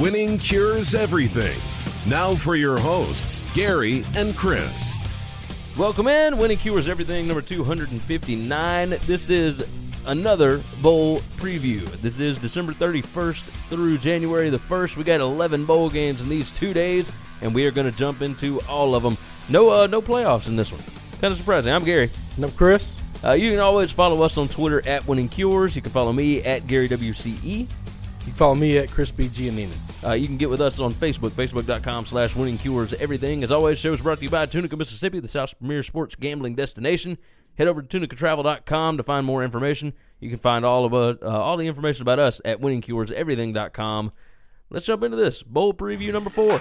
Winning cures everything. Now for your hosts, Gary and Chris. Welcome in. Winning Cures Everything, number 259. This is another bowl preview. This is December 31st through January the 1st. We got 11 bowl games in these two days, and we are going to jump into all of them. No, uh, no playoffs in this one. Kind of surprising. I'm Gary. And I'm Chris. Uh, you can always follow us on Twitter at Winning Cures. You can follow me at Gary WCE. You can follow me at Chris B. Giannini. Uh, you can get with us on Facebook, facebook.com slash winning cures everything. As always, shows brought to you by Tunica, Mississippi, the South's premier sports gambling destination. Head over to tunicatravel.com to find more information. You can find all of uh, uh, all the information about us at winningcureseverything.com. Let's jump into this. Bowl preview number four.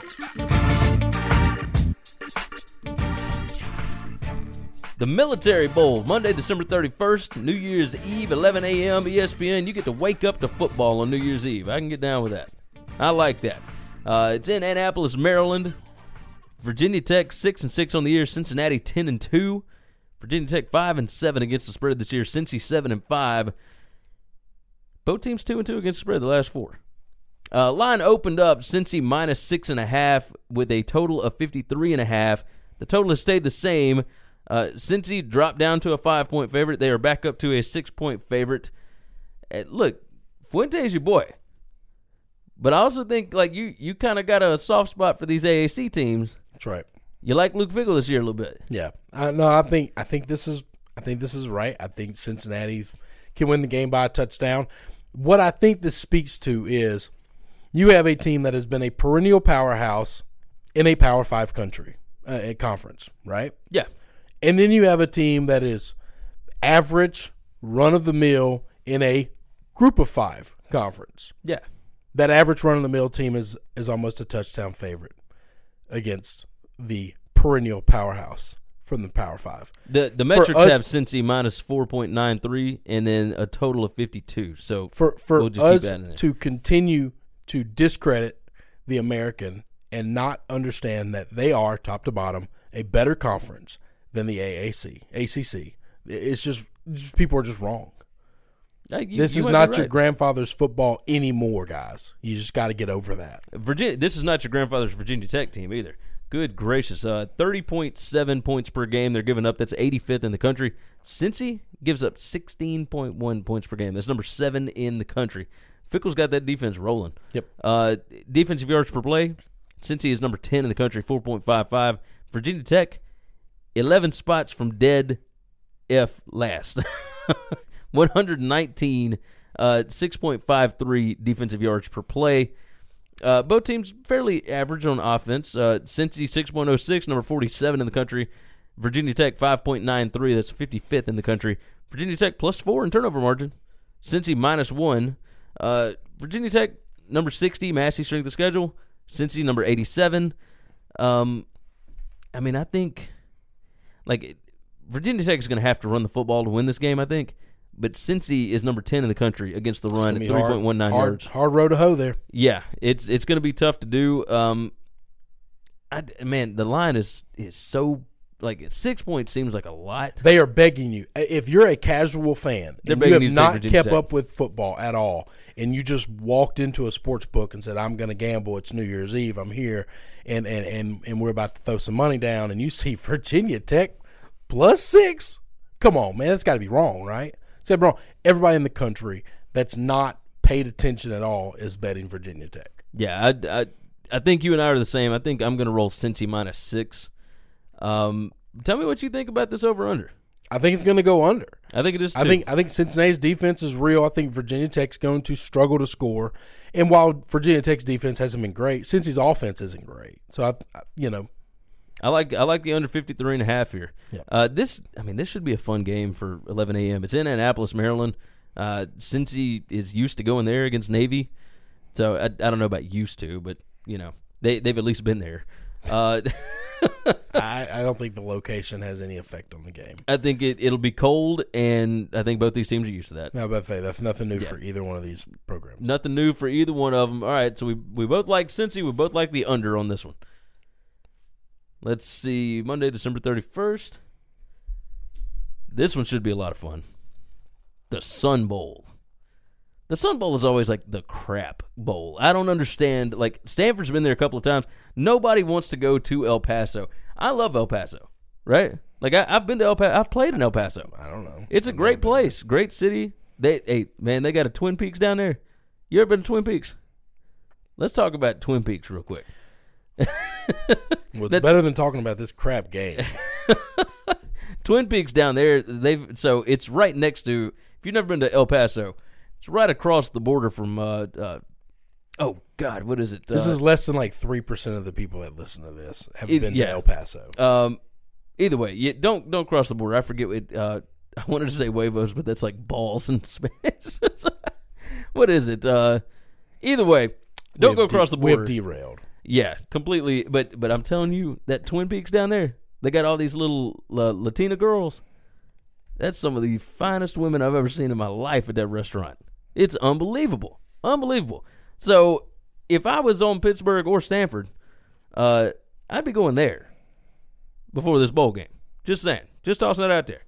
The Military Bowl, Monday, December 31st, New Year's Eve, 11 a.m. ESPN. You get to wake up to football on New Year's Eve. I can get down with that. I like that. Uh, it's in Annapolis, Maryland. Virginia Tech six and six on the year. Cincinnati ten and two. Virginia Tech five and seven against the spread this year. Cincy seven and five. Both teams two and two against the spread the last four. Uh, line opened up Cincy minus six and a half with a total of fifty three and a half. The total has stayed the same. Uh, Cincy dropped down to a five point favorite. They are back up to a six point favorite. Uh, look, Fuente's your boy. But I also think like you you kind of got a soft spot for these AAC teams. That's right. You like Luke Fickell this year a little bit. Yeah. I no, I think I think this is I think this is right. I think Cincinnati can win the game by a touchdown. What I think this speaks to is you have a team that has been a perennial powerhouse in a Power 5 country, uh, a conference, right? Yeah. And then you have a team that is average, run of the mill in a group of 5 conference. Yeah. That average run of the mill team is is almost a touchdown favorite against the perennial powerhouse from the Power Five. The the metrics us- have Cincy minus four point nine three and then a total of fifty two. So For for we'll just us to continue to discredit the American and not understand that they are top to bottom a better conference than the AAC, ACC. It's just, just people are just wrong. Uh, you- this you is not your right. grandfather's football anymore, guys. You just got to get over that. Virginia. This is not your grandfather's Virginia Tech team either. Good gracious, uh, thirty point seven points per game they're giving up. That's eighty fifth in the country. Cincy gives up sixteen point one points per game. That's number seven in the country. Fickell's got that defense rolling. Yep. Uh, defensive yards per play. Cincy is number ten in the country, four point five five. Virginia Tech, eleven spots from dead F last. 119, uh, 6.53 defensive yards per play. Uh, both teams fairly average on offense. Uh, Cincy 6.06, number 47 in the country. Virginia Tech 5.93, that's 55th in the country. Virginia Tech plus four in turnover margin. Cincy minus one. Uh, Virginia Tech number 60, Massey strength of schedule. Cincy number 87. Um, I mean, I think like Virginia Tech is going to have to run the football to win this game. I think, but Cincy is number 10 in the country against the run at gonna be hard- 3.19 yards. Hard road to hoe there. Yeah, it's it's going to be tough to do. Um, I man, the line is is so like six points seems like a lot. They are begging you. If you're a casual fan They're and you have you not kept up with football at all, and you just walked into a sports book and said, "I'm going to gamble. It's New Year's Eve. I'm here, and and and and we're about to throw some money down," and you see Virginia Tech plus six. Come on, man, that's got to be wrong, right? It's wrong. Everybody in the country that's not paid attention at all is betting Virginia Tech. Yeah, I, I I think you and I are the same. I think I'm going to roll Cincy minus six. Um, tell me what you think about this over under. I think it's going to go under. I think it is. I think I think Cincinnati's defense is real. I think Virginia Tech's going to struggle to score. And while Virginia Tech's defense hasn't been great, Cincy's offense isn't great. So I, I you know, I like I like the under 53 and a half here. Yeah. Uh, this I mean this should be a fun game for 11 a.m. It's in Annapolis, Maryland. Uh, Cincy is used to going there against Navy, so I, I don't know about used to, but you know they they've at least been there. Uh, I, I don't think the location has any effect on the game. I think it it'll be cold, and I think both these teams are used to that. No, but say that's nothing new for either one of these programs. Nothing new for either one of them. All right, so we we both like Cincy. We both like the under on this one. Let's see, Monday, December thirty first. This one should be a lot of fun. The Sun Bowl. The Sun Bowl is always like the crap bowl. I don't understand. Like Stanford's been there a couple of times. Nobody wants to go to El Paso. I love El Paso, right? Like I, I've been to El Paso. I've played in El Paso. I don't know. It's a great place, great city. They, hey, man, they got a Twin Peaks down there. You ever been to Twin Peaks? Let's talk about Twin Peaks real quick. Well, it's that's- better than talking about this crap game. Twin Peaks down there, they've so it's right next to. If you've never been to El Paso, it's right across the border from. Uh, uh, oh God, what is it? This Uh, is less than like three percent of the people that listen to this have It- been yeah. to El Paso. Um, either way, you don't don't cross the border. I forget what uh, I wanted to say huevos, but that's like balls in Spanish. what is it? Uh, either way, don't go have de- across the border. We have derailed. Yeah, completely. But but I'm telling you that Twin Peaks down there, they got all these little uh, Latina girls. That's some of the finest women I've ever seen in my life at that restaurant. It's unbelievable, unbelievable. So if I was on Pittsburgh or Stanford, uh, I'd be going there before this bowl game. Just saying. Just tossing it out there.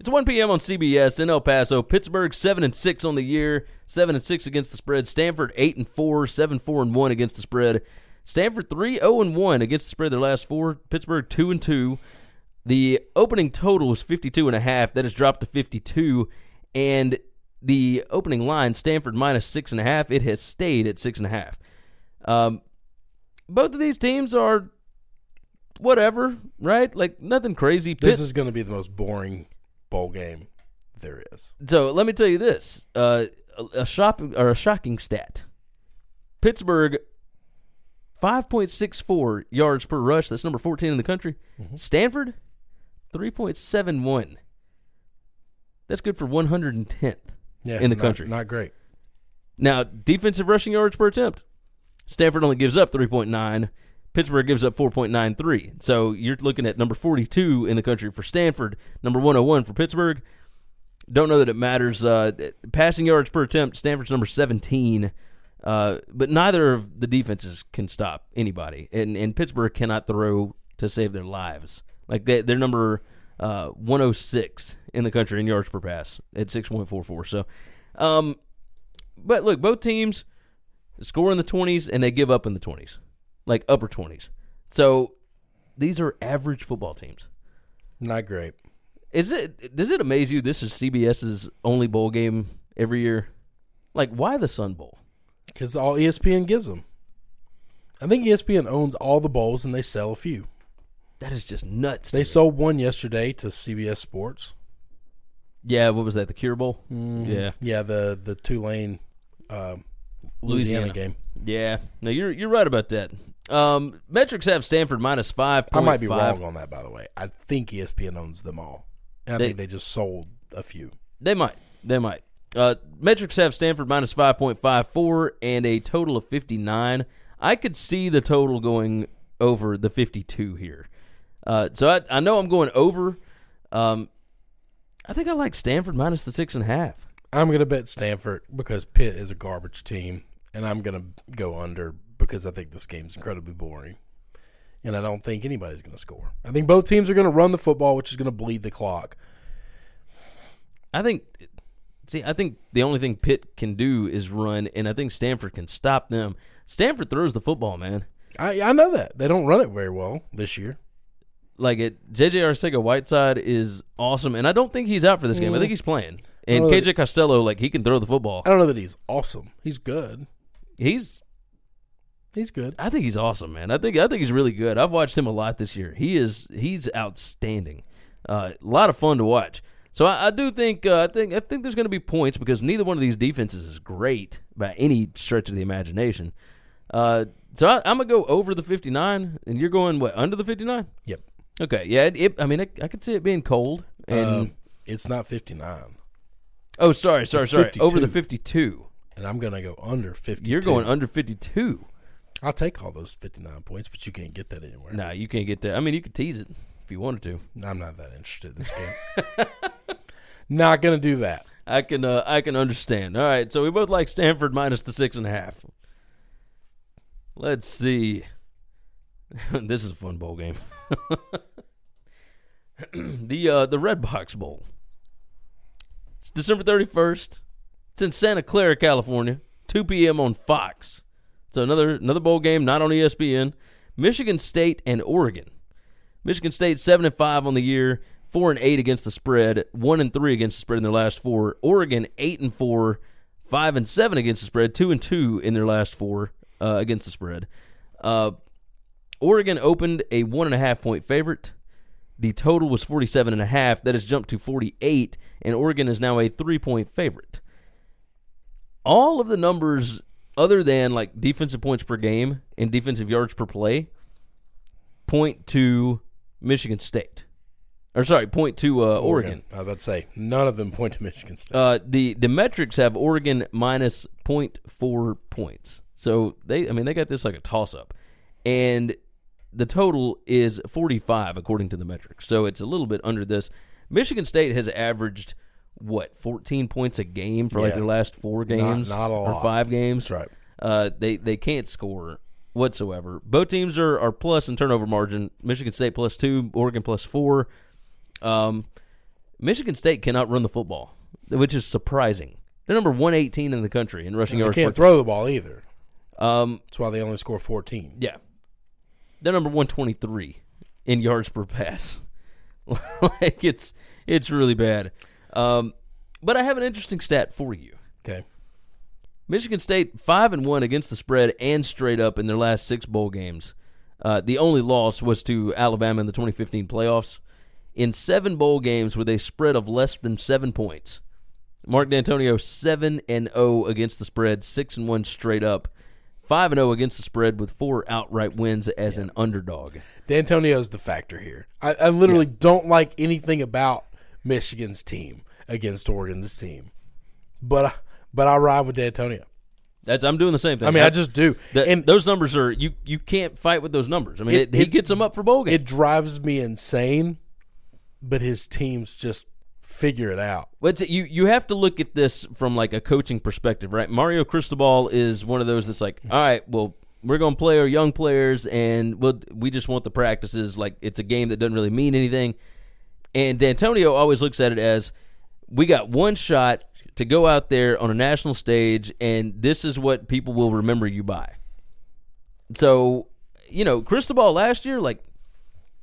It's 1 p.m. on CBS in El Paso. Pittsburgh 7 and 6 on the year, 7 and 6 against the spread. Stanford 8 and 4, 7 4 and 1 against the spread. Stanford 3 0 and 1 against the spread their last four. Pittsburgh 2 and 2. The opening total was 52 and a half. That has dropped to 52 and the opening line Stanford minus six and a half. It has stayed at six and a half. Um, both of these teams are whatever, right? Like nothing crazy. This Pitt- is going to be the most boring bowl game there is. so let me tell you this: uh, a, a shopping or a shocking stat. Pittsburgh, five point six four yards per rush. That's number fourteen in the country. Mm-hmm. Stanford, three point seven one. That's good for one hundred and tenth in the not- country. Not great. Now, defensive rushing yards per attempt. Stanford only gives up 3.9. Pittsburgh gives up 4.93. So you're looking at number 42 in the country for Stanford, number 101 for Pittsburgh. Don't know that it matters. Uh, passing yards per attempt, Stanford's number 17. Uh, but neither of the defenses can stop anybody. And, and Pittsburgh cannot throw to save their lives. Like they, they're number uh, 106 in the country in yards per pass at 6.44. So, um, but look, both teams score in the 20s and they give up in the 20s, like upper 20s. So these are average football teams. Not great. Is it does it amaze you this is CBS's only bowl game every year? Like why the Sun Bowl? Because all ESPN gives them. I think ESPN owns all the bowls and they sell a few. That is just nuts. to They me. sold one yesterday to CBS Sports. yeah, what was that? The Cure Bowl? Yeah. Yeah, the the Tulane, uh, Louisiana, Louisiana. game. Yeah. No, you're you're right about that. Um, metrics have Stanford minus five. I might be wrong on that, by the way. I think ESPN owns them all. And I They- think they just sold a few. They might. They might. Uh, metrics have Stanford minus 5.54 and a total of 59. I could see the total going over the 52 here. Uh, so I, I know I'm going over. Um, I think I like Stanford minus the six and a half. I'm going to bet Stanford because Pitt is a garbage team, and I'm going to go under because I think this game's incredibly boring. And I don't think anybody's going to score. I think both teams are going to run the football, which is going to bleed the clock. I think. See, I think the only thing Pitt can do is run, and I think Stanford can stop them. Stanford throws the football, man. I I know that they don't run it very well this year. like it JJ Arcega Whiteside is awesome and I don't think he's out for this game. I think mm. he's playing. And KJ Costello like he can throw the football. I don't know that he's awesome. He's good. He's He's good. I think he's awesome, man. I think I think he's really good. I've watched him a lot this year. He is he's outstanding. Uh, a lot of fun to watch. So I, I do think uh, I think I think there's going to be points because neither one of these defenses is great by any stretch of the imagination. Uh, So I, I'm gonna go over the 59, and you're going what under the 59? Yep. Okay, yeah. It, it, I mean, it, I could see it being cold. And Um, it's not 59, oh, sorry, sorry, it's sorry. Over the 52. 52. and I'm going to go under 52. You're going under 52. I'll take all those 59 points, but you can't get that anywhere. Nah, you can't get that. I mean, you could tease it if you wanted to. I'm not that interested in this game. not going to do that. I can uh, I can understand. All right, so we both like Stanford minus the six and a half. Let's see. this is a fun bowl game. the uh, the Redbox Bowl. It's December thirty first. It's in Santa Clara, California. Two p.m. on Fox. So another another bowl game, not on ESPN. Michigan State and Oregon. Michigan State seven and five on the year, four and eight against the spread, one and three against the spread in their last four. Oregon eight and four, five and seven against the spread, two and two in their last four uh, against the spread. Uh, Oregon opened a one and a half point favorite. The total was 47 and a half. That has jumped to 48, and Oregon is now a three point favorite. All of the numbers, other than like defensive points per game and defensive yards per play, point to Michigan State. Or sorry, point to uh, Oregon. I would say, none of them point to Michigan State. Uh, the the metrics have Oregon minus 0.4 points. So they, I mean, they got this like a toss up, and the total is 45 according to the metrics. So it's a little bit under this. Michigan State has averaged what 14 points a game for like Yeah. their last four games, not a or lot. five games. That's right. Uh, they they can't score whatsoever. Both teams are, are plus in turnover margin. Michigan State plus two, Oregon plus four. Um, Michigan State cannot run the football, which is surprising. They're number one eighteen in the country in rushing They yards. can't throw the ball either. um, That's why they only score 14. yeah, they're number one twenty three in yards per pass. like it's it's really bad. Um, but I have an interesting stat for you. Okay. Michigan State five and one against the spread and straight up in their last six bowl games. Uh, the only loss was to Alabama in the 2015 playoffs. In seven bowl games with a spread of less than seven points, Mark Dantonio seven and zero against the spread, six and one straight up, five and zero against the spread with four outright wins as an underdog. Dantonio's the factor here. I, I literally don't like anything about Michigan's team against Oregon's team, but but I ride with Dantonio. That's I'm doing the same thing. I mean, I just do, that- and those numbers are you you can't fight with those numbers. I mean, It- it, he gets them up for bowl games. it drives me insane. But his teams just figure it out. But you you have to look at this from like a coaching perspective, right? Mario Cristobal is one of those that's like, all right, well, we're going to play our young players, and we'll, we just want the practices. Like it's a game that doesn't really mean anything. And Dantonio always looks at it as we got one shot to go out there on a national stage, and this is what people will remember you by. So, you know, Cristobal last year, like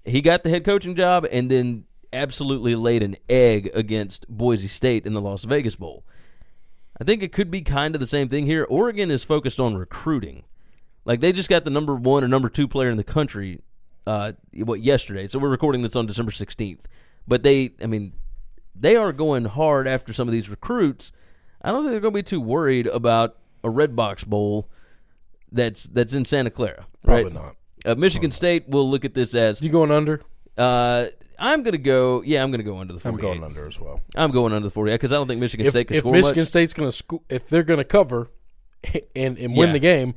he got the head coaching job and then absolutely laid an egg against Boise State in the Las Vegas Bowl. I think it could be kind of the same thing here. Oregon is focused on recruiting. Like they just got the number one or number two player in the country uh what yesterday. So we're recording this on December 16th. But they I mean they are going hard after some of these recruits. I don't think they're going to be too worried about a Redbox Bowl that's that's in Santa Clara. Probably right? not. Uh, Michigan State will look at this as You going under? uh, I'm going to go. Yeah, I'm going to go under the 48. I'm going under as well. I'm going under the 48 because I don't think Michigan If, State can if score Michigan much. State's going to sco- if they're going to cover and and win Yeah. the game,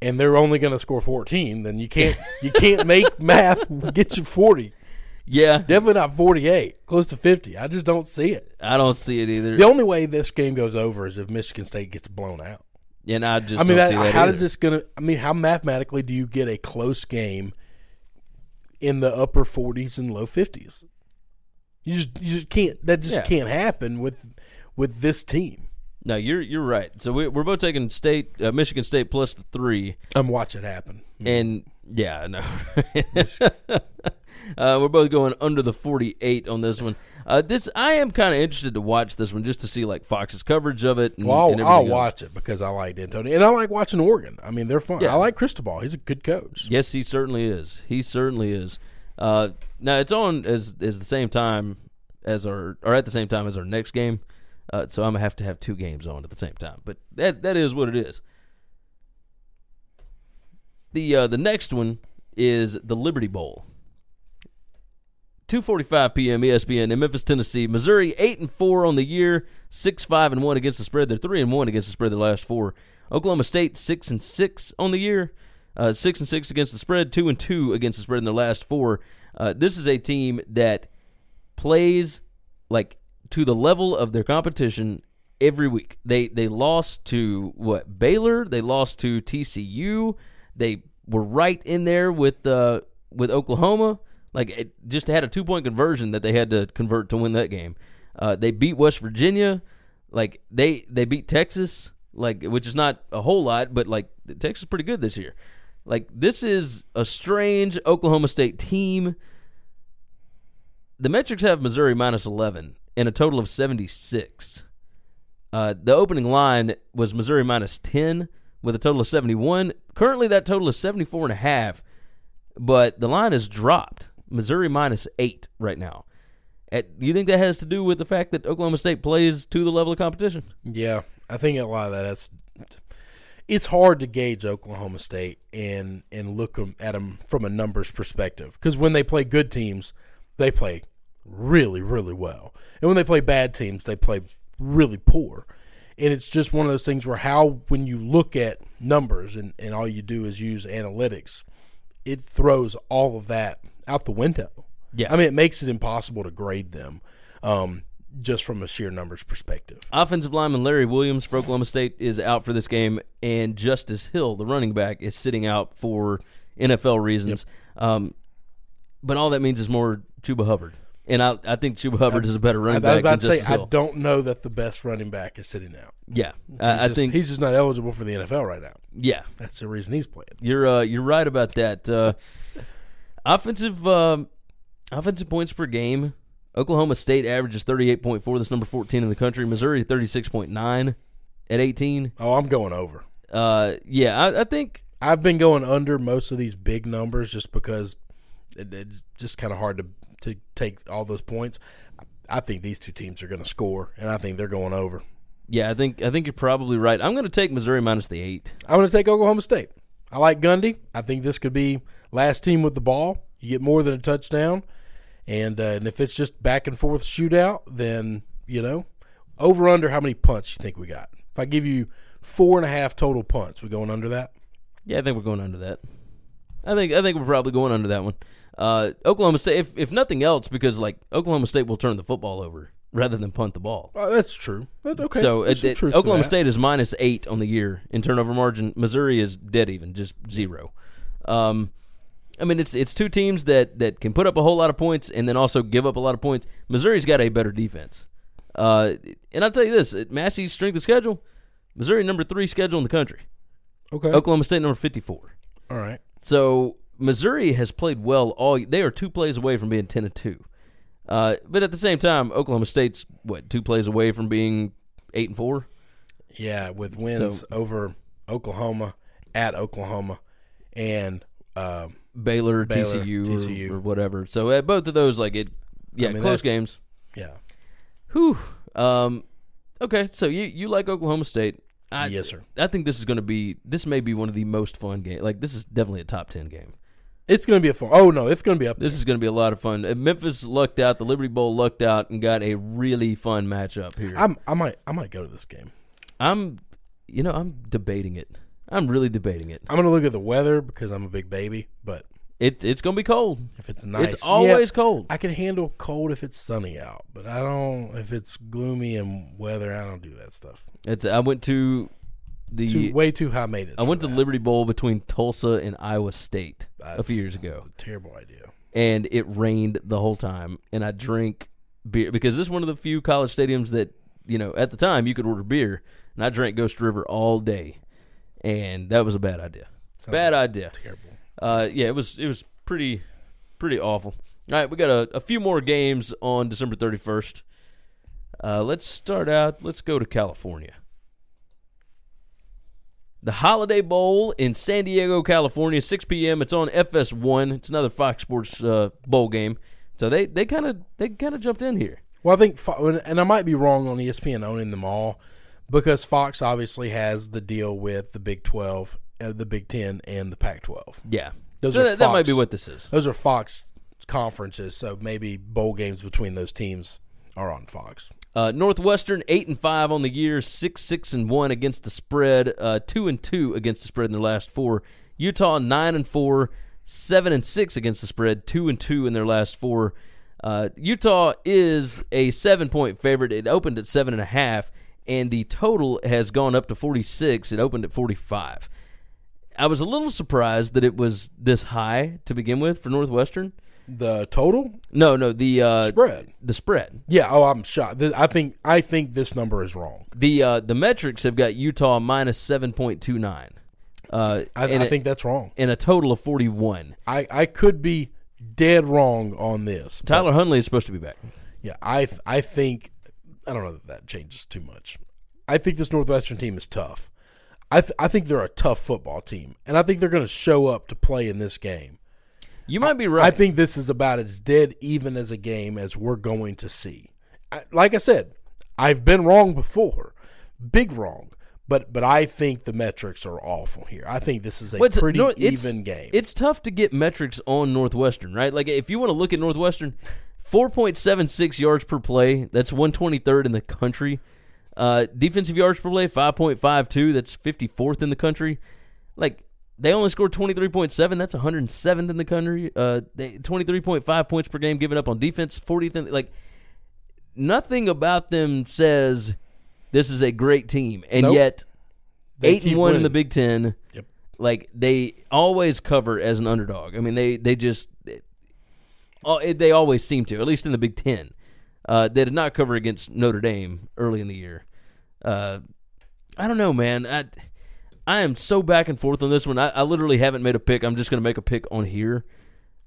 and they're only going to score 14, then you can't you can't make math get you 40. Yeah, Definitely not 48, close to 50. I just don't see it. I don't see it either. The only way this game goes over is if Michigan State gets blown out. and I just I mean, that, that how either. does this going to? I mean, how mathematically do you get a close game in the upper 40s and low 50s? You just you just can't. That just Yeah. can't happen with with this team. No, you're you're right. So we, we're both taking State, uh, Michigan State plus the three, I'm watching it happen. and yeah, no, uh, we're both going under the 48 on this one. Uh, this I am kind of interested to watch this one just to see like Fox's coverage of it. And, Well, and I'll, I'll watch it because I like Dantonio, and I like watching Oregon. I mean, they're fun. Yeah. I like Cristobal. He's a good coach. Yes, he certainly is. He certainly is. Uh, now it's on as as the same time as our or at the same time as our next game. Uh, so I'm gonna have to have two games on at the same time. But that that is what it is. The uh, the next one is the Liberty Bowl. 2:45 p.m. ESPN in Memphis, Tennessee. Missouri 8 and 4 on the year, 6-5 and 1 against the spread. They're 3 and 1 against the spread the last 4. Oklahoma State 6 and 6 on the year, uh, 6 and 6 against the spread, 2 and 2 against the spread in their last 4. Uh, this is a team that plays like to the level of their competition every week. They they lost to what Baylor, they lost to TCU, they were right in there with uh, with Oklahoma. Like it just had a two point conversion that they had to convert to win that game. Uh, they beat West Virginia, like they they beat Texas, like which is not a whole lot, but like Texas is pretty good this year. Like this is a strange Oklahoma State team. The metrics have Missouri minus eleven and a total of seventy six. Uh, the opening line was Missouri minus 10 with a total of 71. Currently, that total is 74 and a half, but the line has dropped. Missouri minus 8 right now. Do you think that has to do with the fact that Oklahoma State plays to the level of competition? Yeah, I think a lot of that has. It's hard to gauge Oklahoma State and and look at them from a numbers perspective because when they play good teams, they play really really well, and when they play bad teams, they play really poor. And it's just one of those things where how when you look at numbers and, and all you do is use analytics, it throws all of that out the window. Yeah. I mean, it makes it impossible to grade them um, just from a sheer numbers perspective. Offensive lineman Larry Williams for Oklahoma State is out for this game, and Justice Hill, the running back, is sitting out for NFL reasons. Um, but all that means is more Chuba Hubbard. And I, I think Chuba Hubbard is a better I, running I was back about to say, I don't know that the best running back is sitting out. Yeah, He's I, I just, think he's just not eligible for the NFL right now. yeah, That's the reason he's playing. you're uh, you're right about that. Uh, offensive um offensive points per game. Oklahoma State averages thirty eight point four. That's number fourteen in the country. Missouri thirty six point nine at eighteen. Oh, I'm going over. Uh, yeah, I, I think I've been going under most of these big numbers just because it, it's just kind of hard to to take all those points. I think these two teams are going to score, and I think they're going over. yeah, I think I think you're probably right. I'm going to take Missouri minus the eight. I'm going to take Oklahoma State. I like Gundy. I think this could be last team with the ball. You get more than a touchdown, and uh, and if it's just back and forth shootout, then you know over under how many punts you think we got. If I give you four and a half total punts, we going under that? Yeah, I think we're going under that. I think I think we're probably going under that one. Uh, Oklahoma State, if if nothing else, because like Oklahoma State will turn the football over rather than punt the ball. Oh, that's true. Okay, So it, it- Oklahoma. State is minus eight on the year in turnover margin. Missouri is dead even, just zero. Um, I mean, it's it's two teams that that can put up a whole lot of points and then also give up a lot of points. Missouri's got a better defense. Uh, and I'll tell you this: Massey's strength of schedule, Missouri number three schedule in the country. Okay, Oklahoma State number fifty-four. all right. So Missouri has played well all. They are two plays away from being ten and two. Uh, but at the same time, Oklahoma State's what two plays away from being eight and four. Yeah, with wins So- over Oklahoma at Oklahoma and um, Baylor, Baylor, TCU, or- TCU. Or, whatever. So at both of those, like it, yeah, mean, close games. yeah, Whew. Um, okay, so you you like Oklahoma State? I, Yes, sir. I think this is going to be. This may be one of the most fun games. Like this is definitely a top ten game. It's going to be a fun. Oh no, it's going to be up. This is going to be a lot of fun. Memphis lucked out. The Liberty Bowl lucked out and got a really fun matchup here. I'm, I might, I might go to this game. I'm, you know, I'm debating it. I'm really debating it. I'm going to look at the weather because I'm a big baby. But It, it's going to be cold. if it's nice, It's always yeah, cold. I can handle cold if it's sunny out, but I don't if it's gloomy and weather. I don't do that stuff. It's. I went to the. Too, way too high maintenance. I went to that. Liberty Bowl between Tulsa and Iowa State a few years ago, a terrible idea. and it rained the whole time. And I drank beer because this is one of the few college stadiums that you know at the time you could order beer, and I drank Ghost River all day, and that was a bad idea. bad idea. Terrible. Uh, yeah, it was it was pretty pretty awful. All right, we got a, a few more games on December thirty first. Uh, let's start out. Let's go to California. The Holiday Bowl in San Diego, California, 6 p.m. It's on FS1. It's another Fox Sports uh, bowl game. So they they kind of they kind of jumped in here. Well, I think, and I might be wrong on ESPN owning them all, because Fox obviously has the deal with the Big Twelve uh, the Big Ten and the Pac-12. Yeah, Those So are that, that might be what this is. Those are Fox conferences, so maybe bowl games between those teams are on Fox. Uh, Northwestern eight and five on the year, six six and one against the spread, uh, two and two against the spread in their last four. Utah nine and four, seven and six against the spread, two and two in their last four. Uh, Utah is a seven point favorite. It opened at seven and a half, and the total has gone up to forty six. It opened at forty five. I was a little surprised that it was this high to begin with for Northwestern. The total No, no, the uh, spread. the spread. Yeah. Oh, I'm shocked. Th- I think I think this number is wrong. The uh, the metrics have got Utah minus seven point two nine. Uh, I, and I a- think that's wrong. in a total of forty one. I, I could be dead wrong on this. Tyler Huntley is supposed to be back. yeah, I I think I don't know that that changes too much. I think this Northwestern team is tough. I th- I think they're a tough football team, and I think they're going to show up to play in this game. You might be right. I think this is about as dead even as a game as we're going to see. I, like I said, I've been wrong before, big wrong. But but I think the metrics are awful here. I think this is a Well, pretty no, even game. It's tough to get metrics on Northwestern, right? Like if you want to look at Northwestern, four point seven six yards per play. That's one twenty third in the country. Uh, defensive yards per play five point five two. That's fifty fourth in the country. Like they only scored twenty three point seven. That's one hundred seventh in the country. Uh, they twenty three point five points per game given up on defense. Fortieth. in Like nothing about them says this is a great team, and Nope. yet They eight and one in the. Big Ten. Yep. Like they always cover as an underdog. I mean, they they just it, they always seem to. At least in the Big Ten, uh, they did not cover against Notre Dame early in the year. Uh, I don't know, man. I I am so back and forth on this one. I, I literally haven't made a pick. I'm just going to make a pick on here.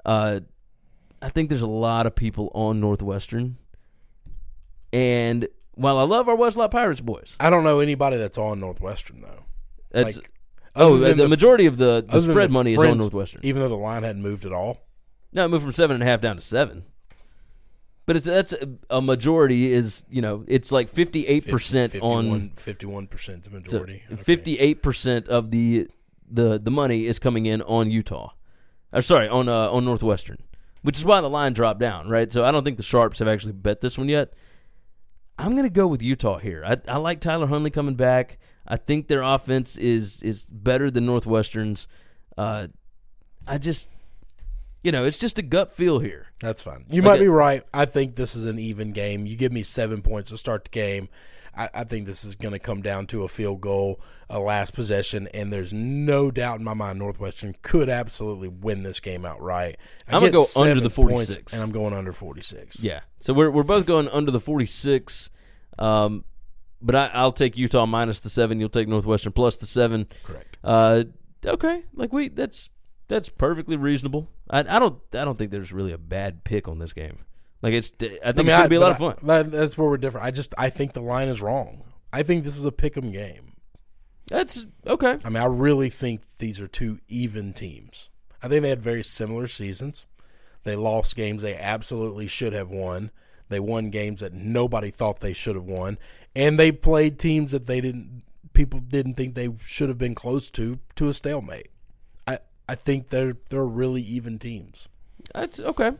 Uh, I think there's a lot of people on Northwestern, and while I love our Westlaw Pirates boys, I don't know anybody that's on Northwestern though. that's Like, oh the, the- majority of the, the spread the money is on Northwestern. even though the line hadn't moved at all. No, it moved from seven and a half down to seven. But it's that's a, majority is you know it's like fifty eight percent on fifty-one percent the majority. Eight percent of the the the money is coming in on Utah. Or sorry, on uh, on Northwestern, which is why the line dropped down, right? So I don't think the sharps have actually bet this one yet. I'm gonna go with Utah here. I, I like Tyler Huntley coming back. I think their offense is is better than Northwestern's. Uh, I just, you know, it's just a gut feel here. That's fine. You Okay. might be right. I think this is an even game. You give me seven points to start the game. I, I think this is going to come down to a field goal, a last possession, and there's no doubt in my mind Northwestern could absolutely win this game outright. I I'm gonna go under the points, 46. and I'm going under 46. Yeah. So we're we're both going under the 46. Um, but I, I'll take Utah minus the seven. You'll take Northwestern plus the seven. Correct. Uh, okay. Like we that's that's perfectly reasonable. I, I don't I don't think there's really a bad pick on this game. Like it's I think I mean, it's I- be a lot of fun. I- that's where we're different. I just I think the line is wrong. I think this is a pick 'em game. That's okay. I mean, I really think these are two even teams. I think they had very similar seasons. They lost games they absolutely should have won. They won games that nobody thought they should have won, and they played teams that they didn't people didn't think they should have been close to to a stalemate. I I think they're they're really even teams. That's okay.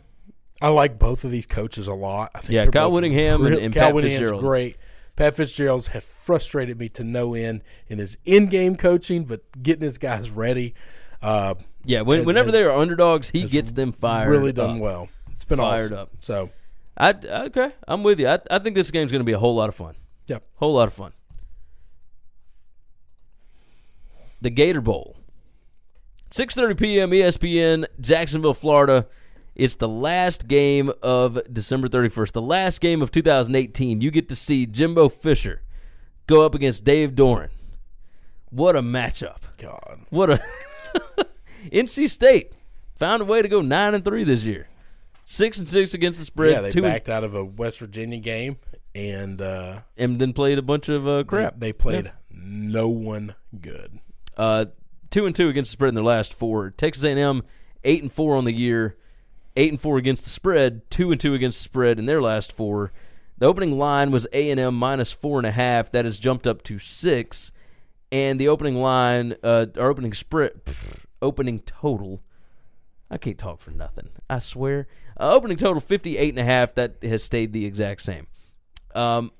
I like both of these coaches a lot. I think Yeah, Kyle both Whittingham and- real- and Kyle Pat Whittingham's Fitzgerald. great. Pat Fitzgerald's have frustrated me to no end in his in-game coaching, but getting his guys ready. Uh, Yeah. When, has- whenever they are underdogs, he gets them fired. really done up. well. It's been Fired awesome. up. So, I okay. I'm with you. I, I think this game's going to be a whole lot of fun. yep. Whole lot of fun. The Gator Bowl. 6:30 p.m. ESPN, Jacksonville, Florida. It's the last game of December 31st. The last game of 2018. You get to see Jimbo Fisher go up against Dave Doeren. What a matchup. God, What a NC State found a way to go 9 and 3 this year. 6 and 6 against the spread. yeah, they two and- backed out of a West Virginia game, and uh, and then played a bunch of uh, crap. they played no one good. Uh, two and two against the spread in their last four. Texas A&M eight and four on the year, eight and four against the spread, two and two against the spread in their last four. The opening line was A&M minus four and a half. That has jumped up to six. and the opening line, uh, or opening spread, opening total. I can't talk for nothing. I swear. Uh, opening total 58 and a half. That has stayed the exact same. Um,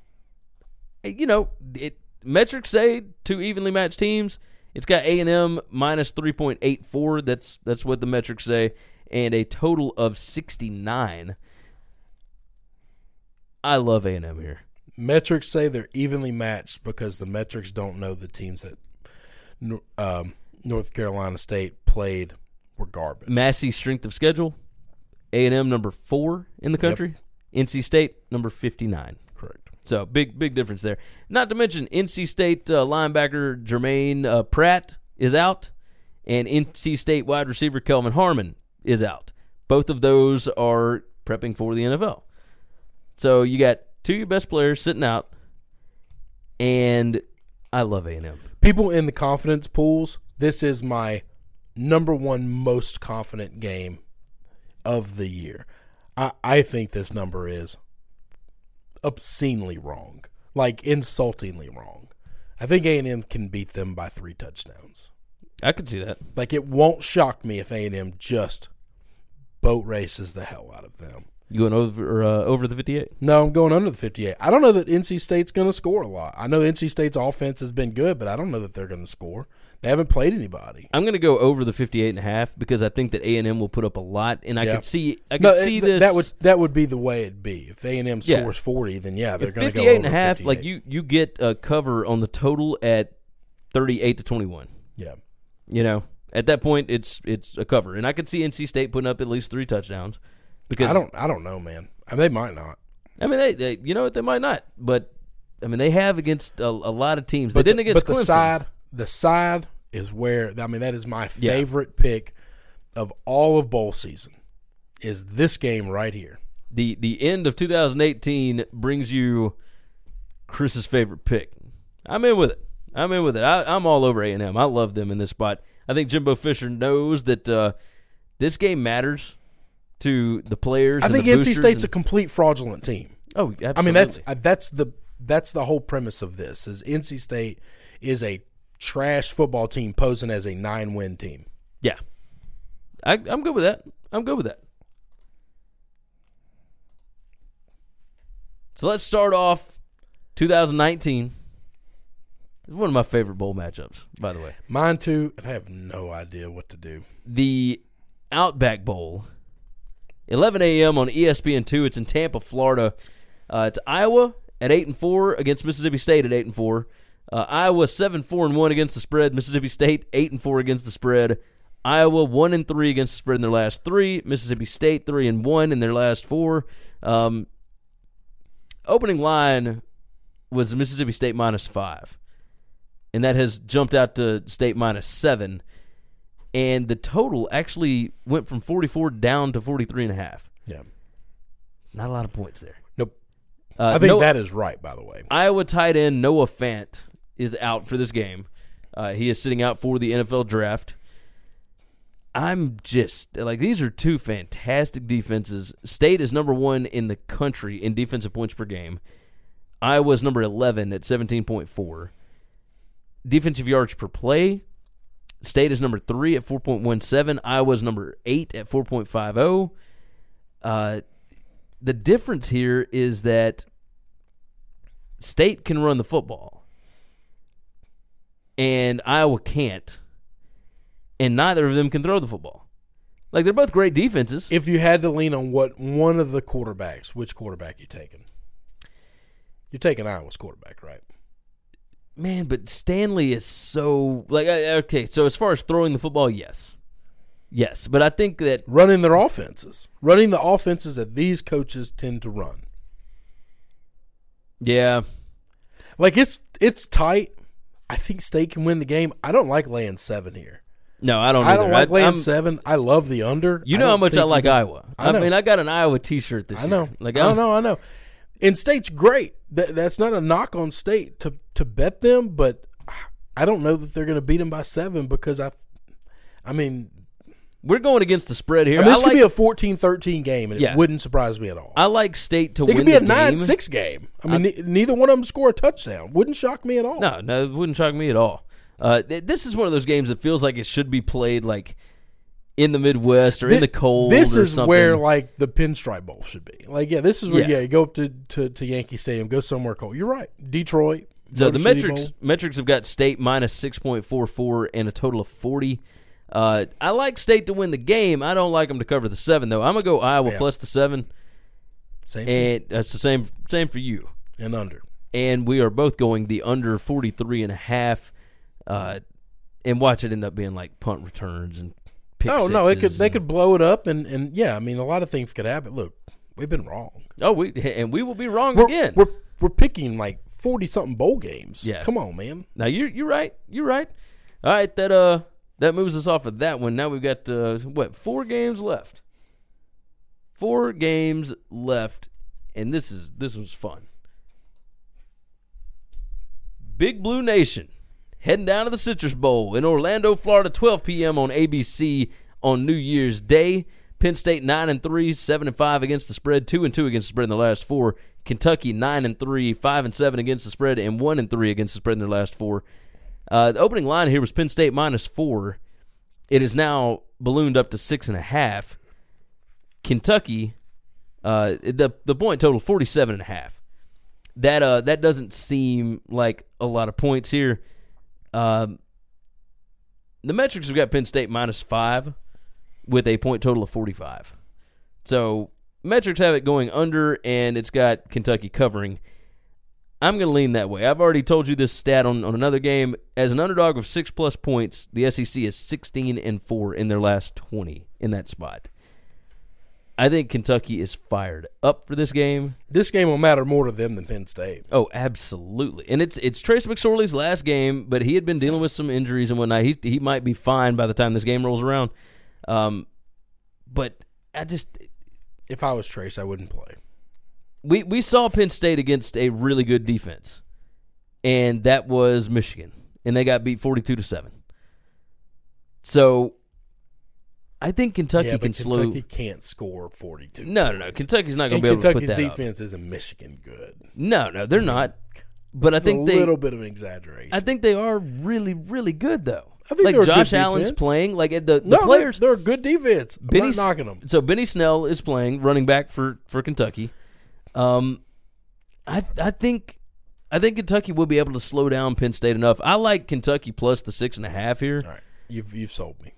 you know, it metrics say two evenly matched teams. It's got A and M minus 3.84. That's that's what the metrics say, and a total of 69. I love A and M here. Metrics say they're evenly matched because the metrics don't know the teams that um, North Carolina State played were garbage. Massey strength of schedule, A and M number four in the country. NC State number 59. Correct. So big big difference there. Not to mention NC State uh, linebacker Jermaine uh, Pratt is out, and NC State wide receiver Kelvin Harmon is out. Both of those are prepping for the NFL. So you got two of your best players sitting out, and I love A and M. People in the confidence pools, this is my number one most confident game of the year. I, I think this number is obscenely wrong, like insultingly wrong. I think A and M can beat them by three touchdowns. I could see that. Like it won't shock me if A and M just boat races the hell out of them. You going over uh, over the 58? No, I'm going under the 58. I don't know that NC State's going to score a lot. I know NC State's offense has been good, but I don't know that they're going to score. They haven't played anybody. I'm going to go over the 58 and a half because I think that A&M will put up a lot and I Yeah. could see I could No, see it- this that would that would be the way it'd be. If A and M Yeah. scores 40, then yeah, they're going to go 58 and a half 58. like you you get a cover on the total at 38 to 21. Yeah, You know, at that point it's it's a cover and I could see NC State putting up at least 3 touchdowns because I don't I don't know, man. I mean, they might not. I mean they, they you know what they might not, but I mean they have against a, a lot of teams. But they didn't the, against but the side the side is where I mean that is my Yeah. favorite pick of all of bowl season. Is this game right here? the the end of 2018 brings you Chris's favorite pick. I'm in with it. I'm in with it. I, I'm all over A&M. I love them in this spot. I think Jimbo Fisher knows that uh, this game matters to the players. I and think NC State's a complete fraudulent team. oh, absolutely. I mean that's that's the that's the whole premise of this is NC State is a trash football team posing as a nine win team. yeah. I, I'm good with that. I'm good with that. So let's start off 2019. It's one of my favorite bowl matchups, by the way. Mine too, and I have no idea what to do. the Outback Bowl, 11 a.m. on E ESPN two. It's in Tampa, Florida. Uh, it's Iowa at eight and four against Mississippi State at eight and four. Uh, Iowa seven four and one against the spread. Mississippi State eight and four against the spread. Iowa one and three against the spread in their last three. Mississippi State three and one in their last four. Um, opening line was Mississippi State minus five, and that has jumped out to State minus seven and the total actually went from 44 down to 43 and a half. Yeah. Not a lot of points there. Nope. Uh, I think no- that is right, by the way. Iowa tight end Noah Fant is out for this game. Uh, he is sitting out for the NFL draft. I'm just like these are two fantastic defenses. State is number one in the country in defensive points per game. Iowa's number 11 at 17.4. Defensive yards per play. State is number three at 4.17. Iowa's number eight at 4.50. Uh, the difference here is that State can run the football, and Iowa can't, and neither of them can throw the football. Like they're both great defenses. If you had to lean on what one of the quarterbacks, which quarterback you taking? You're taking Iowa's quarterback, right? Man, but Stanley is so like okay. So as far as throwing the football, yes, yes, but I think that Running their offenses, running the offenses that these coaches tend to run. yeah, Like it's it's tight. I think State can win the game. I don't like laying seven here. no, I don't. I don't like laying I'm- seven. I love the under. You know how much I like can- Iowa. I I, mean, I got an Iowa T-shirt this I year. know. Like I don't know. I know. And State's great. That, that's not a knock on State to to bet them, but I don't know that they're going to beat them by seven because I, I mean, We're going against the spread here. I mean, this I could like, be a 14-13 game, and it Yeah. wouldn't surprise me at all. I like State to it win It could be a 9 6 game. I mean, ne- neither one of them score a touchdown. Wouldn't shock me at all. No, no, it wouldn't shock me at all. Uh, th- this is one of those games that feels like it should be played like in the Midwest or in the cold. This is something. where like the Pinstripe Bowl should be. Like, yeah, this is where Yeah. yeah, you go up to, to, to Yankee Stadium, go somewhere cold. You're right, Detroit. So the City metrics Bowl. metrics have got state minus six point four four and a total of forty. Uh, I like state to win the game. I don't like them to cover the seven though. I'm gonna go Iowa Yeah. plus the seven, same and that's the same same for you. and under. And we are both going the under 43 and a half. Uh, and watch it end up being like punt returns and pick Oh no, it could they could blow it up and and yeah, I mean a lot of things could happen. Look, we've been wrong. Oh, we and we will be wrong We're again. we're we're picking like forty something bowl games. Yeah. come on, man. Now you're you're right. You're right. All right, that uh that moves us off of that one. Now we've got uh what four games left. Four games left, and this is this was fun. Big Blue Nation heading down to the Citrus Bowl in Orlando, Florida, 12 p.m. on ABC on New Year's Day. Penn State nine and three, seven and five against the spread, two and two against the spread in the last four. Kentucky nine and three, five and seven against the spread, and one and three against the spread in their last four. Uh, the opening line here was Penn State minus four. It is now ballooned up to six and a half. Kentucky, uh, the the point total forty seven and a half. That uh that doesn't seem like a lot of points here. Um, the metrics have got Penn State minus five with a point total of forty five. So metrics have it going under, and it's got Kentucky covering. I'm going to lean that way. I've already told you this stat on, on another game. As an underdog of six plus points, the SEC is 16 and four in their last 20 in that spot. I think Kentucky is fired up for this game. This game will matter more to them than Penn State. Oh, absolutely. And it's it's Trace McSorley's last game, but he had been dealing with some injuries and whatnot. He he might be fine by the time this game rolls around. Um, but I just If I was Trace, I wouldn't play. We we saw Penn State against a really good defense, and that was Michigan, and they got beat forty two to seven. So, I think Kentucky yeah, can slow. Kentucky can't score forty-two. No, no, no. Kentucky's not going to be able to put Kentucky's that up. defense isn't Michigan good. No, no, they're mm-hmm. not. But I think a they. little bit of an exaggeration. I think they are really, really good though. I think like they're Josh Allen's playing. Like the, the no, they're- players. they're, a good defense. I'm Benny, not knocking them. So Benny Snell is playing running back for for Kentucky. Um, I I think I think Kentucky will be able to slow down Penn State enough. I like Kentucky plus the six and a half here. All right, you've you've sold me.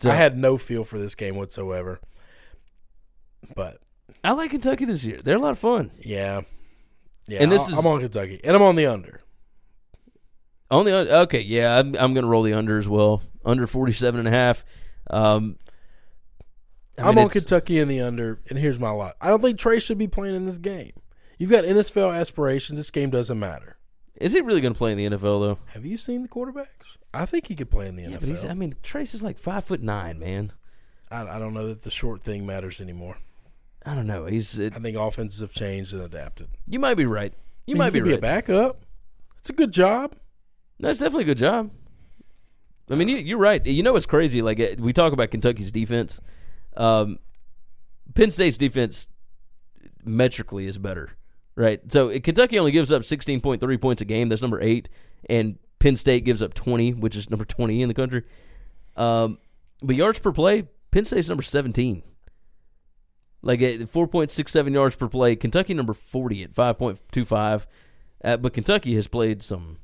So- I had no feel for this game whatsoever. But I like Kentucky this year. They're a lot of fun. yeah, yeah. And this I- is- I'm on Kentucky, and I'm on the under. On the un- okay, yeah, I'm, I'm going to roll the under as well. Under 47 and a half. Um, I I'm mean, on Kentucky in the under, and here's my lot. I don't think Trey should be playing in this game. You've got NFL aspirations. This game doesn't matter. Is he really going to play in the NFL though? Have you seen the quarterbacks? I think he could play in the Yeah, but he's. I mean, Trace is like five foot nine, man. I, I don't know that the short thing matters anymore. I don't know. He's. It, I think offenses have changed and adapted. you might be right. You I mean, might he be right. a backup. It's a good job. That's definitely a good job. I mean, you, you're right. You know what's crazy? Like we talk about Kentucky's defense. Um, Penn State's defense metrically is better, right? So Kentucky only gives up 16.3 points a game. That's number eight, and Penn State gives up 20, which is number 20 in the country. Um, but yards per play, Penn State's number 17. Like at 4.67 yards per play. Kentucky number 40 at 5.25. Uh, but Kentucky has played some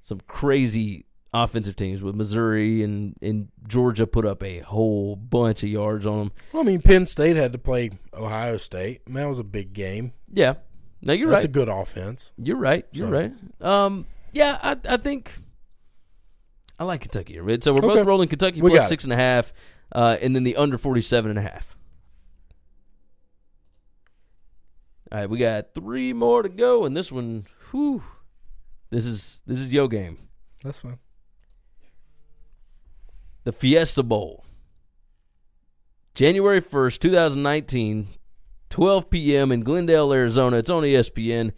some crazy offensive teams with Missouri and, and Georgia put up a whole bunch of yards on them. Well, I mean, Penn State had to play Ohio State, and that was a big game. Yeah. No, you're That's right. That's a good offense. you're right. You're So- right. Um, yeah, I I think I like Kentucky. So we're Okay. both rolling Kentucky We plus six and a half, uh, and then the under forty seven and a half. All right, we got three more to go, and this one, whew, this is this is yo game. That's fine. The Fiesta Bowl. January 1st, 2019, 12 p.m. in Glendale, Arizona. It's on ESPN.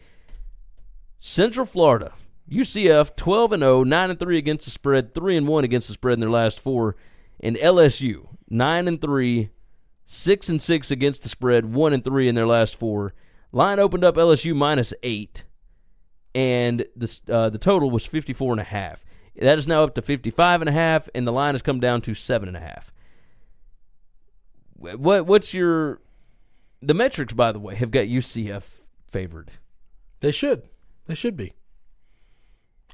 Central Florida, UCF 12 and 0, 9 and 3 against the spread, 3 and 1 against the spread in their last 4, and LSU 9 and 3, 6 and 6 against the spread, 1 and 3 in their last 4. Line opened up LSU minus 8 and the uh, the total was 54 and a half. That is now up to 55 and a half, and the line has come down to seven and a half. What what's your the metrics? By the way, have got UCF favored. They should. They should be.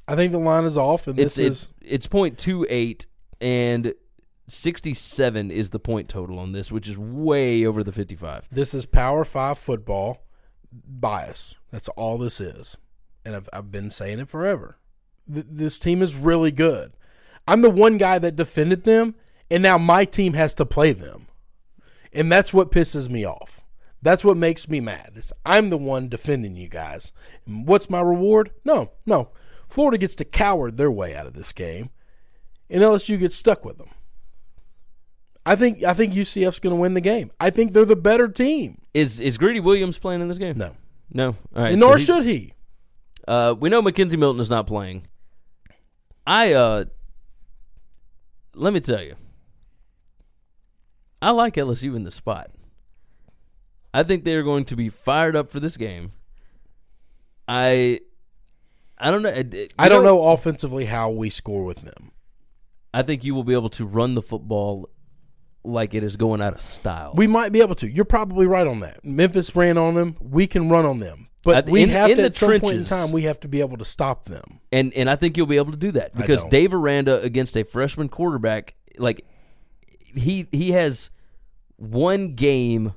I think the line is off, and It's this is it's it's point two eight and sixty seven is the point total on this, which is way over the fifty five. this is Power Five football bias. That's all this is, and I've I've been saying it forever. Th- this team is really good. I'm the one guy that defended them, and now my team has to play them, and that's what pisses me off. That's what makes me mad. Is I'm the one defending you guys. And what's my reward? No, no. Florida gets to coward their way out of this game, and LSU gets stuck with them. I think I think UCF's going to win the game. I think they're the better team. Is is Greedy Williams playing in this game? No, no. All right, and nor he- should he. Uh, we know McKenzie Milton is not playing. I uh, let me tell you, I like LSU in the spot. I think they are going to be fired up for this game. I, I don't know. it- it- I don't know offensively how we score with them. I think you will be able to run the football like it is going out of style. We might be able to. You're probably right on that. Memphis ran on them. We can run on them, but we in- have in to the at some point in time we have to be able to stop them. and and I think you'll be able to do that because don't. Dave Aranda against a freshman quarterback, like he he has one game,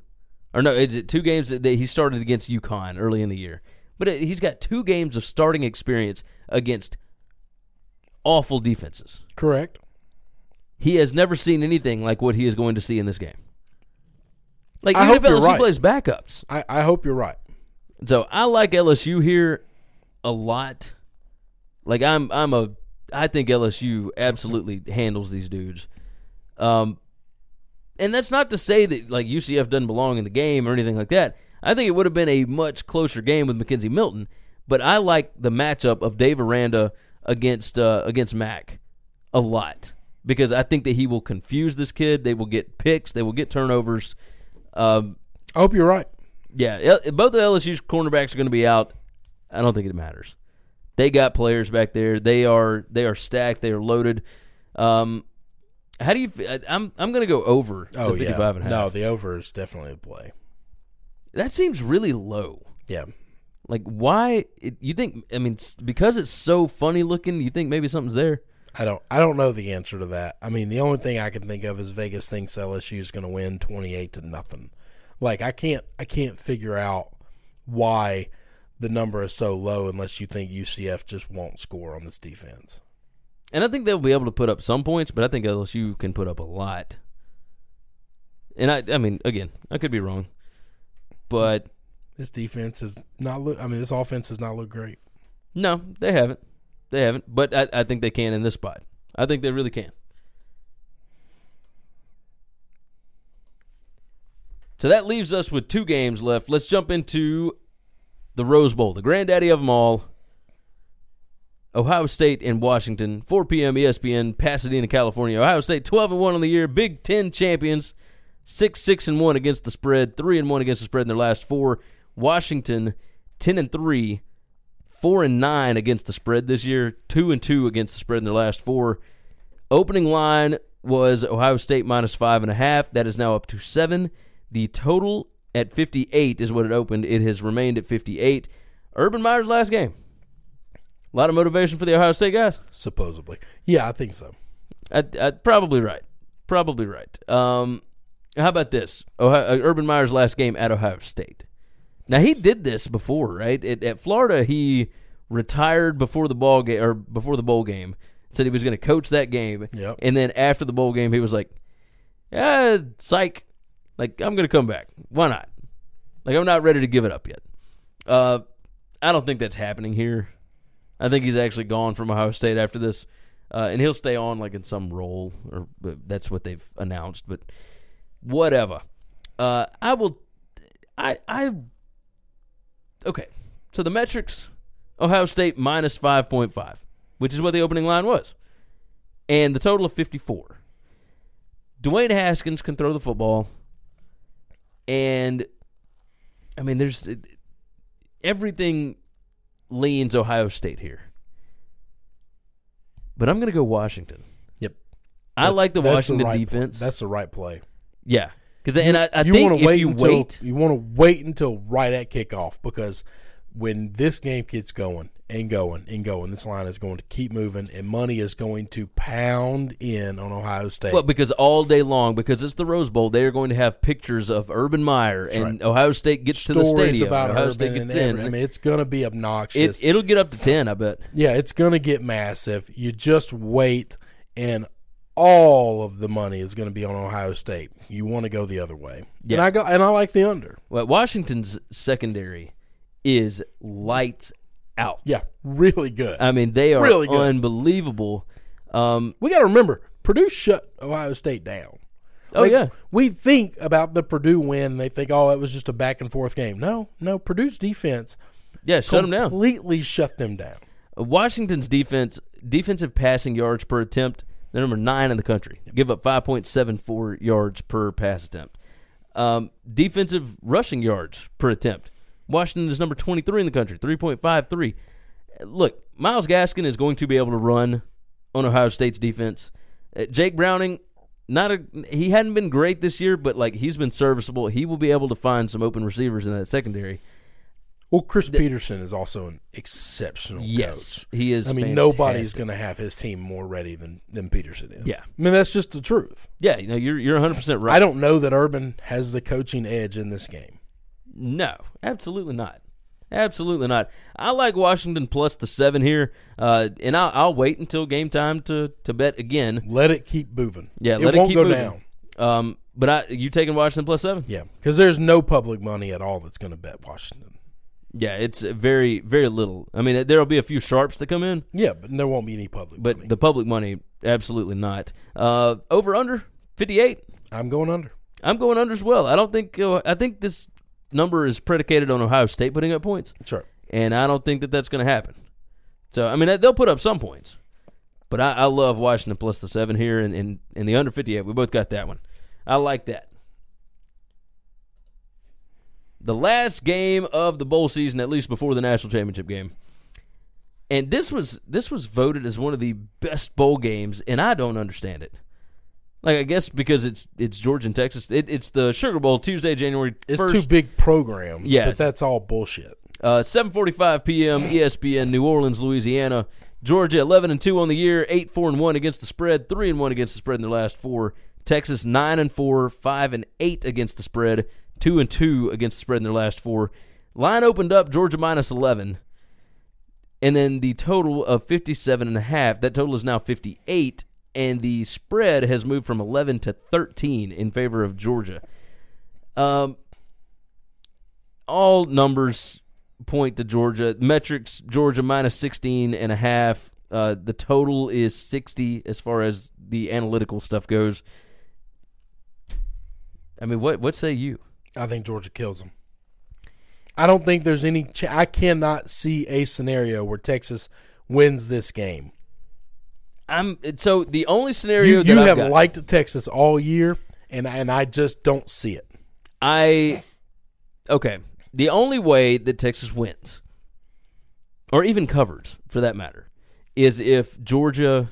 or no, is it two games that he started against UConn early in the year, but it, he's got two games of starting experience against awful defenses. Correct. He has never seen anything like what he is going to see in this game. Like I even if LSU right. plays backups, I, I hope you're right. So I like LSU here a lot. Like I'm I'm a I think LSU absolutely handles these dudes. Um and that's not to say that like UCF doesn't belong in the game or anything like that. I think it would have been a much closer game with McKenzie Milton, but I like the matchup of Dave Aranda against uh, against Mac a lot because I think that he will confuse this kid. They will get picks. They will get turnovers. Um, I hope you're right. Yeah, both of LSU's cornerbacks are going to be out. I don't think it matters. They got players back there. They are they are stacked. They are loaded. Um, how do you? I'm I'm going to go over Oh the 55 yeah. and a half. No, the over is definitely the play. that seems really low. Yeah. Like why? It, you think? I mean, because it's so funny looking. You think maybe something's there? I don't I don't know the answer to that. I mean, the only thing I can think of is Vegas thinks LSU is going to win 28 to nothing. Like I can't I can't figure out why the number is so low unless you think UCF just won't score on this defense. And I think they'll be able to put up some points, but I think LSU can put up a lot. And I, I mean, again, I could be wrong, but This defense is not look I mean, this offense does not look great. No, they haven't. They haven't. But I, I think they can in this spot. I think they really can. So that leaves us with two games left. Let's jump into the Rose Bowl, the granddaddy of them all. Ohio State and Washington, 4 p.m. ESPN, Pasadena, California. Ohio State 12 and 1 on the year, Big 10 champions, 6 6 and 1 against the spread, 3 and 1 against the spread in their last 4. Washington 10 and 3 four and nine against the spread this year, two and two against the spread in their last four. Opening line was Ohio State minus five and a half. That is now up to seven. The total at 58 is what it opened. It has remained at 58. Urban Meyer's last game. A lot of motivation for the Ohio State guys. Supposedly. Yeah, I think so. I, I, probably right. Probably right. Um, how about this? Ohio, uh, Urban Meyer's last game at Ohio State. Now he did this before, right? At, at Florida, he retired before the ball game or before the bowl game. Said he was going to coach that game, Yep. and then after the bowl game, he was like, "Yeah, psych. Like I'm going to come back. Why not? Like I'm not ready to give it up yet." Uh, I don't think that's happening here. I think he's actually gone from Ohio State after this, uh, and he'll stay on like in some role, or that's what they've announced. But whatever. Uh, I will. I I. Okay, so the metrics: Ohio State minus five point five, which is what the opening line was, and the total of fifty four. Dwayne Haskins can throw the football, and I mean, there's everything leans Ohio State here. but I'm going to go Washington. Yep. I That's- like the Washington right defense. That's the right play. yeah, because and I, I you think if you until wait, you want to wait until right at kickoff because when this game gets going and going and going, this line is going to keep moving and money is going to pound in on Ohio State. well, because all day long, because it's the Rose Bowl, they are going to have pictures of Urban Meyer and right. Ohio State gets to the Stories stadium. about Ohio Urban State gets in. every- I mean, it's going to be obnoxious. it'll get up to ten, I bet. yeah, it's going to get massive. You just wait, and all of the money is going to be on Ohio State. You want to go the other way, and Yeah. I go, and I like the under. Well, Washington's secondary is lights out. Yeah, really good. I mean, they are Really good. unbelievable. Um, we got to remember Purdue shut Ohio State down. oh Like, yeah, we think about the Purdue win. They think, oh, it was just a back and forth game. No, no. Purdue's defense yeah, shut them down. completely shut them down. Washington's defense, defensive passing yards per attempt, they're number nine in the country. Give up 5.74 yards per pass attempt. Um, defensive rushing yards per attempt. Washington is number 23 in the country, 3.53. Look, Myles Gaskin is going to be able to run on Ohio State's defense. Uh, Jake Browning, not a he hadn't been great this year, but like he's been serviceable. He will be able to find some open receivers in that secondary. Well, Chris Petersen is also an exceptional Yes, coach. he is. I mean, nobody's going to have his team more ready than, than Petersen is. Yeah. I mean, that's just the truth. Yeah, you know, you're you're 100 percent right. I don't know that Urban has the coaching edge in this game. No, absolutely not. Absolutely not. I like Washington plus the seven here, uh, and I'll, I'll wait until game time to, to bet again. Let it keep moving. Yeah, it let won't it keep go moving. down. Um, but I, you taking Washington plus seven? Yeah, because there's no public money at all that's going to bet Washington. Yeah, it's very very little. I mean, there'll be a few sharps that come in, Yeah, but there won't be any public but money. the public money absolutely not. Uh, over under fifty eight. I'm going under. I'm going under as well. I don't think uh, I think this number is predicated on Ohio State putting up points. Sure. and I don't think that that's going to happen. So I mean, they'll put up some points, but I, I love Washington plus the seven here and in, in, the under fifty eight. We both got that one. I like that. The last game of the bowl season, at least before the national championship game, and this was this was voted as one of the best bowl games, and I don't understand it. Like I guess because it's it's Georgia and Texas. It, it's the Sugar Bowl Tuesday, January It's two big programs. Yeah. but that's all bullshit. Uh, 7:45 p.m. ESPN, New Orleans, Louisiana. Georgia 11 and 2 on the year, 8 4 and 1 against the spread, 3 and 1 against the spread in their last four. Texas 9 and 4, 5 and 8 against the spread, 2 and 2 against the spread in their last four. Line opened up Georgia minus 11. And then the total of 57 and a half, that total is now 58 and the spread has moved from 11 to 13 in favor of Georgia. Um all numbers point to Georgia. Metrics Georgia minus 16 and a half. Uh, the total is 60 as far as the analytical stuff goes. I mean, what what say you? I think Georgia kills them. I don't think there's any. Ch- I cannot see a scenario where Texas wins this game. I'm so the only scenario You, that you have got, liked Texas all year, and and I just don't see it. I okay. The only way that Texas wins, or even covers for that matter, is if Georgia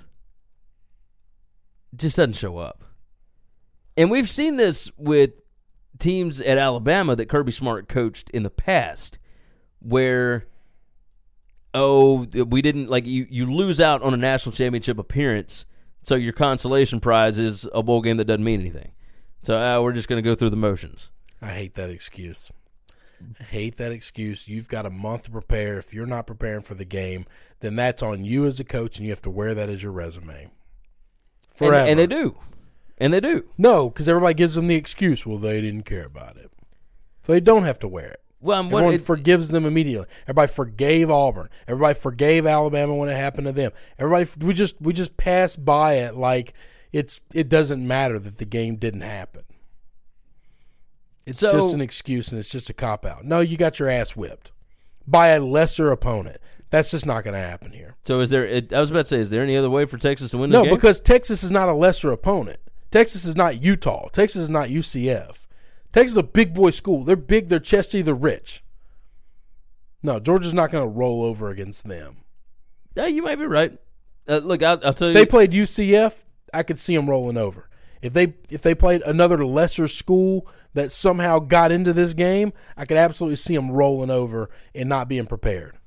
just doesn't show up. And we've seen this with teams at Alabama that Kirby Smart coached in the past, where oh we didn't like you you lose out on a national championship appearance, so your consolation prize is a bowl game that doesn't mean anything. So uh, we're just going to go through the motions. I hate that excuse. I hate that excuse. You've got a month to prepare. If you're not preparing for the game, then that's on you as a coach, and you have to wear that as your resume And, forever. and they do, and they do. No, because everybody gives them the excuse. Well, they didn't care about it. So they don't have to wear it. Well, I'm what Everyone it- forgives them immediately. Everybody forgave Auburn. Everybody forgave Alabama when it happened to them. Everybody, we just we just pass by it like it's it doesn't matter that the game didn't happen. It's So- just an excuse and it's just a cop out. No, you got your ass whipped by a lesser opponent. That's just not going to happen here. So is there? It, I was about to say, is there any other way for Texas to win? No, this game? because Texas is not a lesser opponent. Texas is not Utah. Texas is not UCF. Texas is a big boy school. They're big, they're chesty, they're rich. No, Georgia's not going to roll over against them. Yeah, you might be right. Uh, look, I'll, I'll tell you. If they played UCF, I could see them rolling over. If they if they played another lesser school that somehow got into this game, I could absolutely see them rolling over and not being prepared.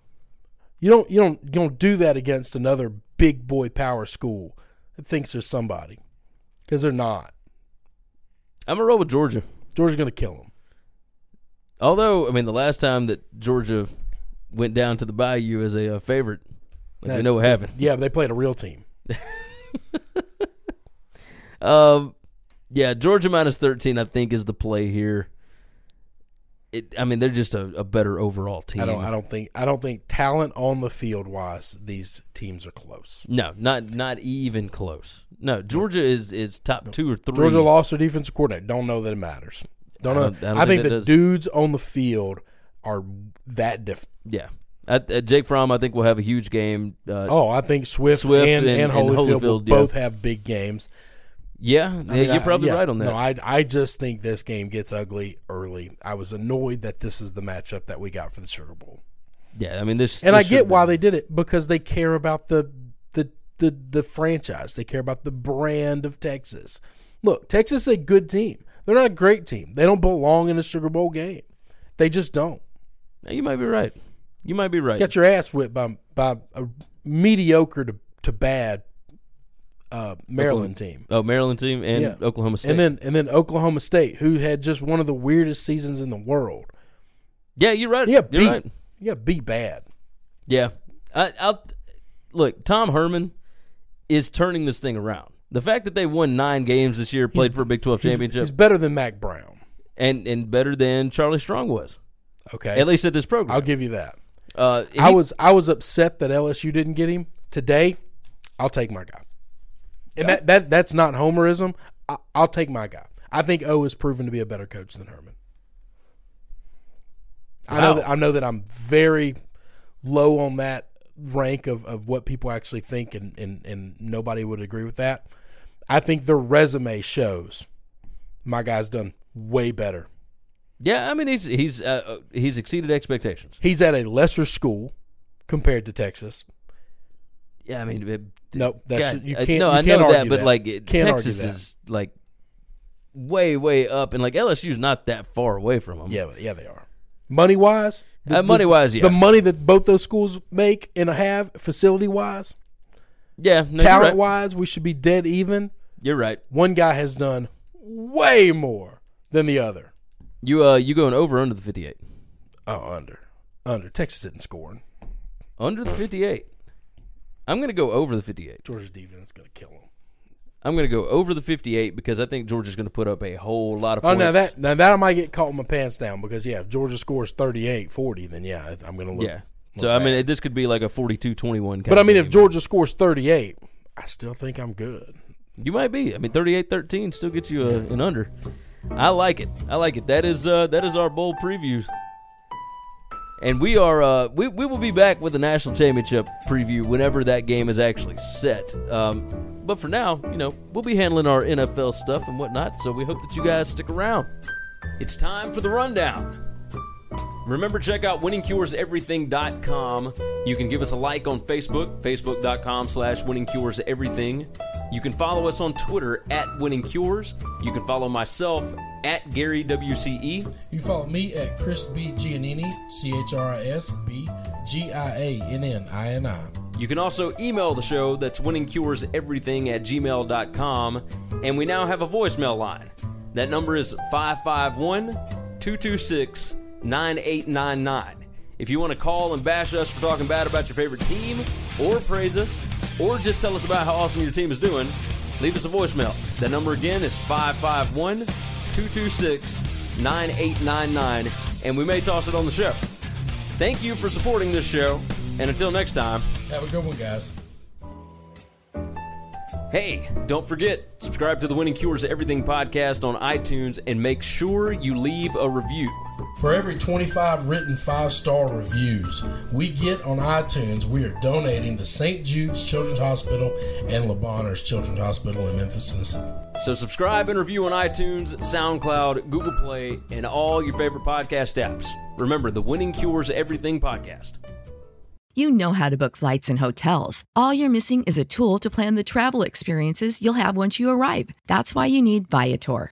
You don't you don't you don't do that against another big boy power school that thinks there's somebody because they're not. I'm gonna roll with Georgia. Georgia's going to kill them. Although, I mean, the last time that Georgia went down to the Bayou as a uh, favorite, like we know what happened. Yeah, they played a real team. Um, yeah, Georgia minus thirteen, I think, is the play here. It, I mean, they're just a, a better overall team. I don't I don't think I don't think talent on the field wise these teams are close. No, not not even close. No, Georgia is is top two or three. Georgia lost their defensive coordinator. Don't know that it matters. Don't I know. don't- I I, don't think think the does. dudes on the field are that different. Yeah, at, at Jake Fromm, I think will have a huge game. Uh, Oh, I think Swift, Swift and, and- and, and Holyfield, will yeah. both have big games. Yeah, I mean, you're I- probably yeah. right on that. No, I I just think this game gets ugly early. I was annoyed that this is the matchup that we got for the Sugar Bowl. yeah, I mean this, And this I get why they did it because they care about the the the the franchise. They care about the brand of Texas. Look, Texas is a good team. They're not a great team. They don't belong in a Sugar Bowl game. They just don't. You might be right. You might be right. Got your ass whipped by by a mediocre to, to bad uh, Maryland team. Oh, Maryland team and Yeah. Oklahoma State. And then and then Oklahoma State, who had just one of the weirdest seasons in the world. yeah, you're right. Yeah, you're beat right. yeah, beat bad. Yeah, I, I'll look. Tom Herman is turning this thing around. The fact that they won nine games this year, played for a Big Twelve He's, championship, he's better than Mack Brown. and and better than Charlie Strong was, Okay, at least at this program. I'll give you that. Uh, I was I was upset that LSU didn't get him today. I'll take my guy, and that, that that's not homerism. I, I'll take my guy. I think O is proven to be a better coach than Herman. I know that I know that I'm very low on that rank of, of what people actually think, and, and and nobody would agree with that. I think the resume shows my guy's done way better. yeah, I mean he's he's uh, uh, he's exceeded expectations. He's at a lesser school compared to Texas. Yeah, I mean, it, Nope, that's God, you can't. no, you I can't know that, but that. like can't Texas is like way way up, and like LSU's not that far away from them. Yeah, yeah, they are. Money wise, Uh, money-wise, yeah. the money that both those schools make and have facility wise, yeah, no, talent right. wise, we should be dead even. You're right. One guy has done way more than the other. You uh, you going over under the 58? Oh, under, under. Texas isn't scoring. Under the 58. I'm going to go over the 58. Georgia's defense is going to kill them. I'm going to go over the 58 because I think Georgia's going to put up a whole lot of points. Oh, now that now that I might get caught my pants down because yeah, if Georgia scores 38-40, then yeah, I'm going to look. yeah. So I mean, this could be like a 42-21. but I mean, if Georgia scores 38, I still think I'm good. you might be. I mean, 38-13 still gets you uh, an under. I like it. I like it. That is uh, that is our bowl previews. And we are uh, we, we will be back with the national championship preview whenever that game is actually set. Um, but for now, you know, we'll be handling our NFL stuff and whatnot. So we hope that you guys stick around. It's time for the rundown. Remember, check out winningcureseverything.com. You can give us a like on Facebook, facebook.com slash winningcureseverything. You can follow us on Twitter at winningcures. You can follow myself at Gary WCE. You follow me at Chris B. Giannini, C H R I S B G I A N N I N I. You can also email the show that's winningcureseverything at gmail.com. And we now have a voicemail line. That number is 551 226 9899. If you want to call and bash us for talking bad about your favorite team, or praise us, or just tell us about how awesome your team is doing, leave us a voicemail. That number again is 551 226 9899, and we may toss it on the show. Thank you for supporting this show, and until next time, Have a good one, guys. Hey, don't forget, subscribe to the Winning Cures Everything podcast on iTunes and make sure you leave a review. For every 25 written five star reviews we get on iTunes, we are donating to St. Jude's Children's Hospital and Le Bonheur Children's Hospital in Memphis, Tennessee. So subscribe and review on iTunes, SoundCloud, Google Play, and all your favorite podcast apps. Remember, the Winning Cures Everything podcast. You know how to book flights and hotels. All you're missing is a tool to plan the travel experiences you'll have once you arrive. That's why you need Viator.